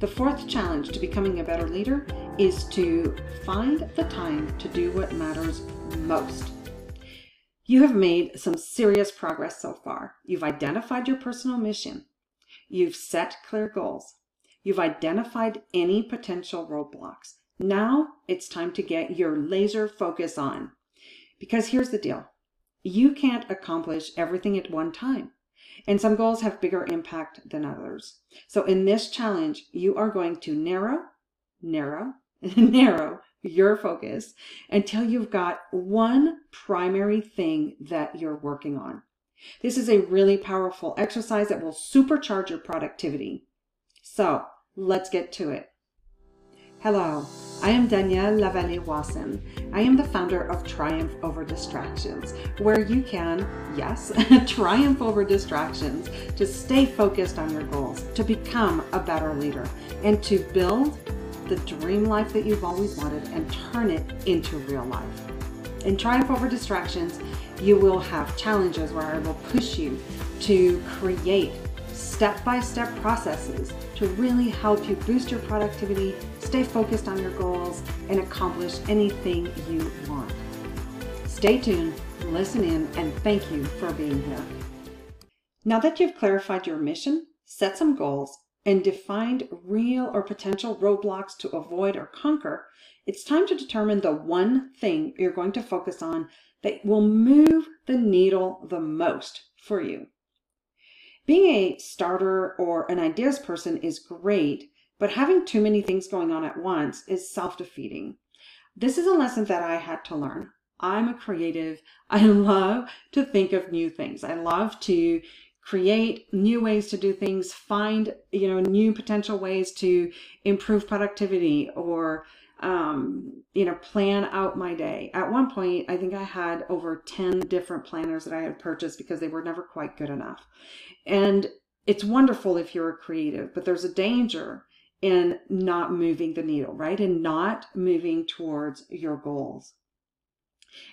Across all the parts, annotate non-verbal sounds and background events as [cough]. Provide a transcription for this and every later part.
The fourth challenge to becoming a better leader is to find the time to do what matters most. You have made some serious progress so far. You've identified your personal mission. You've set clear goals. You've identified any potential roadblocks. Now it's time to get your laser focus on. Because here's the deal you can't accomplish everything at one time. And some goals have bigger impact than others. So in this challenge, you are going to narrow, narrow, [laughs] narrow your focus until you've got one primary thing that you're working on. This is a really powerful exercise that will supercharge your productivity. So let's get to it. Hello, I am Danielle Lavallée Wasson. I am the founder of Triumph Over Distractions, where you can, yes, [laughs] triumph over distractions to stay focused on your goals, to become a better leader, and to build the dream life that you've always wanted and turn it into real life. In Triumph Over Distractions, you will have challenges where I will push you to create step by step processes to really help you boost your productivity, stay focused on your goals, and accomplish anything you want. Stay tuned, listen in, and thank you for being here. Now that you've clarified your mission, set some goals, and defined real or potential roadblocks to avoid or conquer, it's time to determine the one thing you're going to focus on that will move the needle the most for you. Being a starter or an ideas person is great, but having too many things going on at once is self defeating. This is a lesson that I had to learn. I'm a creative. [laughs] I love to think of new things. I love to create new ways to do things, find, you know, new potential ways to improve productivity or um, you know, plan out my day. At one point, I think I had over 10 different planners that I had purchased because they were never quite good enough. And it's wonderful if you're a creative, but there's a danger in not moving the needle, right? And not moving towards your goals.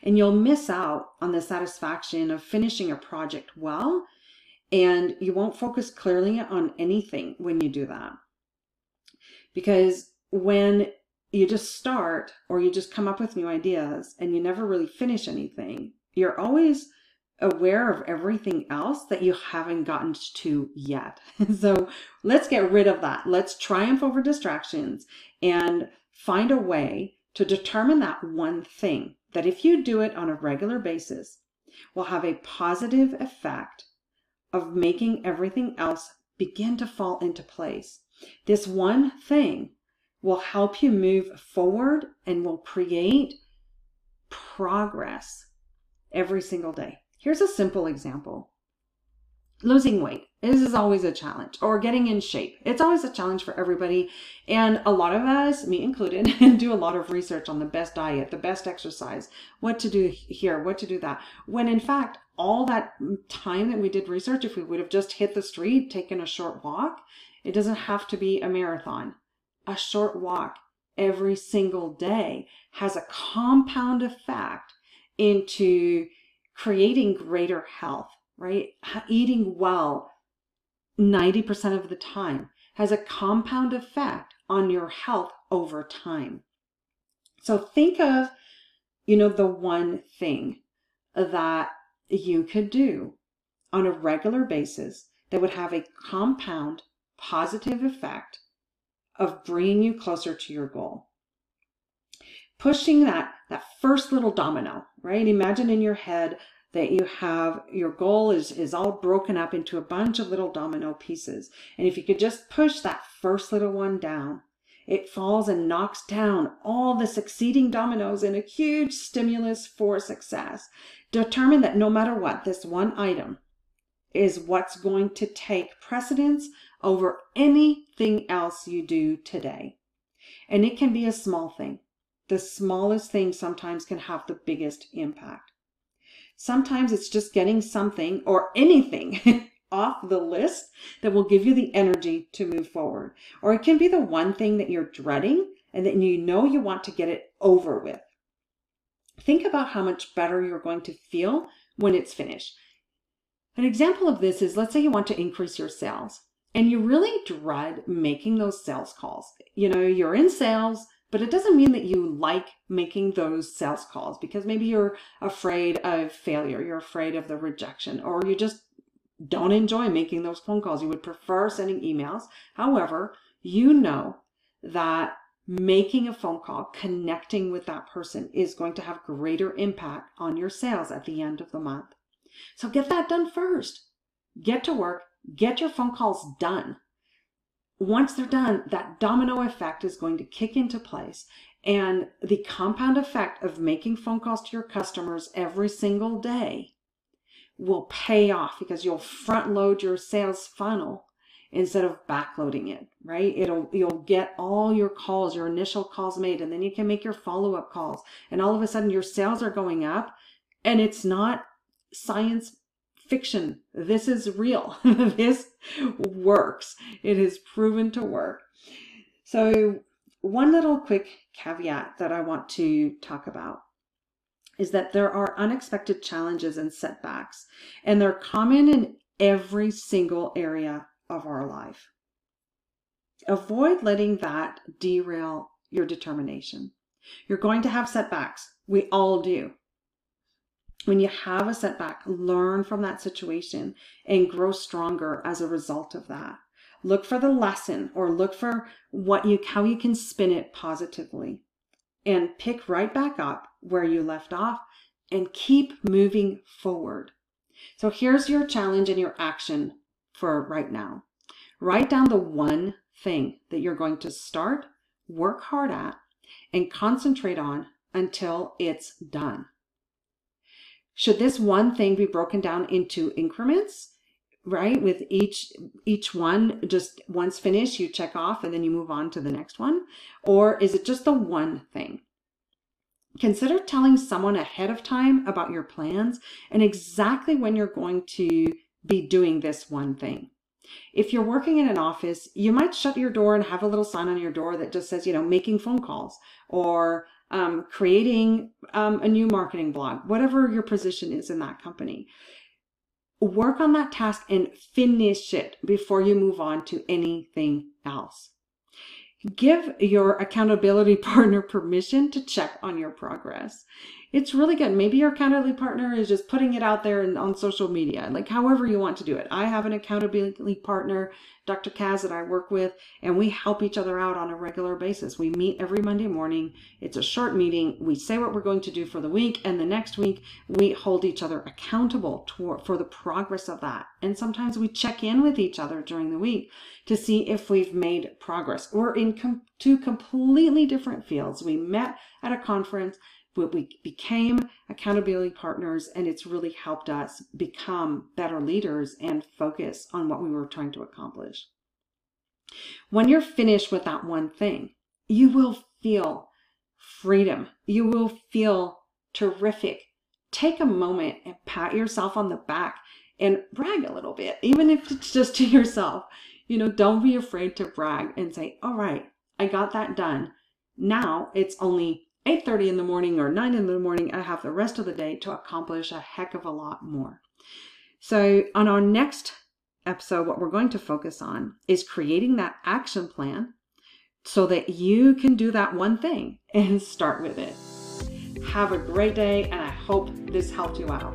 And you'll miss out on the satisfaction of finishing a project well, and you won't focus clearly on anything when you do that. Because when you just start or you just come up with new ideas and you never really finish anything, you're always aware of everything else that you haven't gotten to yet. [laughs] so let's get rid of that. Let's triumph over distractions and find a way to determine that one thing that if you do it on a regular basis will have a positive effect of making everything else begin to fall into place. This one thing will help you move forward and will create progress every single day. Here's a simple example. Losing weight. This is always a challenge, or getting in shape. It's always a challenge for everybody. And a lot of us, me included, [laughs] do a lot of research on the best diet, the best exercise, what to do here, what to do that. When in fact, all that time that we did research, if we would have just hit the street, taken a short walk, it doesn't have to be a marathon a short walk every single day has a compound effect into creating greater health, right? Eating well 90% of the time has a compound effect on your health over time. So think of, you know, the one thing that you could do on a regular basis that would have a compound positive effect of bringing you closer to your goal. Pushing that, that first little domino, right? Imagine in your head that you have your goal is, is all broken up into a bunch of little domino pieces. And if you could just push that first little one down, it falls and knocks down all the succeeding dominoes in a huge stimulus for success. Determine that no matter what, this one item is what's going to take precedence over anything else you do today. And it can be a small thing. The smallest thing sometimes can have the biggest impact. Sometimes it's just getting something or anything [laughs] off the list that will give you the energy to move forward. Or it can be the one thing that you're dreading and that you know you want to get it over with. Think about how much better you're going to feel when it's finished. An example of this is let's say you want to increase your sales and you really dread making those sales calls. You know, you're in sales, but it doesn't mean that you like making those sales calls because maybe you're afraid of failure, you're afraid of the rejection, or you just don't enjoy making those phone calls. You would prefer sending emails. However, you know that making a phone call, connecting with that person is going to have greater impact on your sales at the end of the month. So get that done first. Get to work, get your phone calls done. Once they're done, that domino effect is going to kick into place. And the compound effect of making phone calls to your customers every single day will pay off because you'll front load your sales funnel instead of backloading it, right? It'll you'll get all your calls, your initial calls made, and then you can make your follow-up calls. And all of a sudden your sales are going up and it's not science fiction. This is real. [laughs] this works. It is proven to work. So one little quick caveat that I want to talk about is that there are unexpected challenges and setbacks, and they're common in every single area of our life. Avoid letting that derail your determination. You're going to have setbacks. We all do. When you have a setback, learn from that situation and grow stronger as a result of that. Look for the lesson or look for what you how you can spin it positively and pick right back up where you left off and keep moving forward. So here's your challenge and your action for right now. Write down the one thing that you're going to start, work hard at, and concentrate on until it's done. Should this one thing be broken down into increments? right? With each each one just once finished you check off and then you move on to the next one? Or is it just the one thing? Consider telling someone ahead of time about your plans and exactly when you're going to be doing this one thing. If you're working in an office, you might shut your door and have a little sign on your door that just says, you know, making phone calls or um, creating um, a new marketing blog, whatever your position is in that company. Work on that task and finish it before you move on to anything else. Give your accountability [laughs] partner permission to check on your progress it's really good. Maybe your accountability partner is just putting it out there and on social media, like however you want to do it. I have an accountability partner, Dr. Kaz, that I work with, and we help each other out on a regular basis. We meet every Monday morning. It's a short meeting. We say what we're going to do for the week, and the next week we hold each other accountable for the progress of that. And sometimes we check in with each other during the week to see if we've made progress. We're in com- two completely different fields. We met at a conference we became accountability partners and it's really helped us become better leaders and focus on what we were trying to accomplish. When you're finished with that one thing, you will feel freedom. You will feel terrific. Take a moment and pat yourself on the back and brag a little bit, even if it's just to yourself. You know, don't be afraid to brag and say, all right, I got that done. Now it's only 8.30 in the morning or 9 in the morning, I have the rest of the day to accomplish a heck of a lot more. So on our next episode, what we're going to focus on is creating that action plan so that you can do that one thing [laughs] and start with it. Have a great day, and I hope this helped you out.